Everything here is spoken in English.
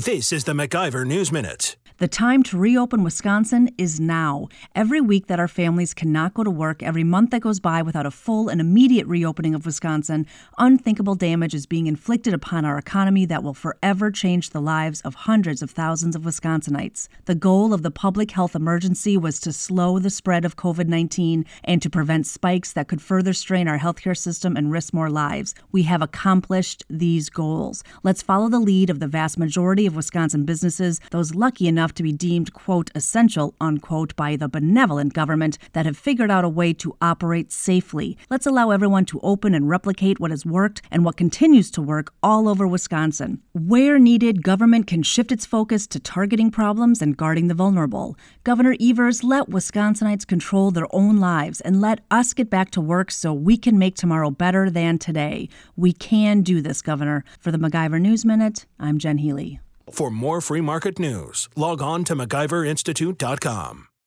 This is the MacIver News Minute. The time to reopen Wisconsin is now. Every week that our families cannot go to work, every month that goes by without a full and immediate reopening of Wisconsin, unthinkable damage is being inflicted upon our economy that will forever change the lives of hundreds of thousands of Wisconsinites. The goal of the public health emergency was to slow the spread of COVID 19 and to prevent spikes that could further strain our healthcare system and risk more lives. We have accomplished these goals. Let's follow the lead of the vast majority of Wisconsin businesses, those lucky enough to be deemed, quote, essential, unquote, by the benevolent government that have figured out a way to operate safely. Let's allow everyone to open and replicate what has worked and what continues to work all over Wisconsin. Where needed, government can shift its focus to targeting problems and guarding the vulnerable. Governor Evers, let Wisconsinites control their own lives and let us get back to work so we can make tomorrow better than today. We can do this, Governor. For the MacIver News Minute, I'm Jen Healy. For more free market news, log on to MacIverInstitute.com.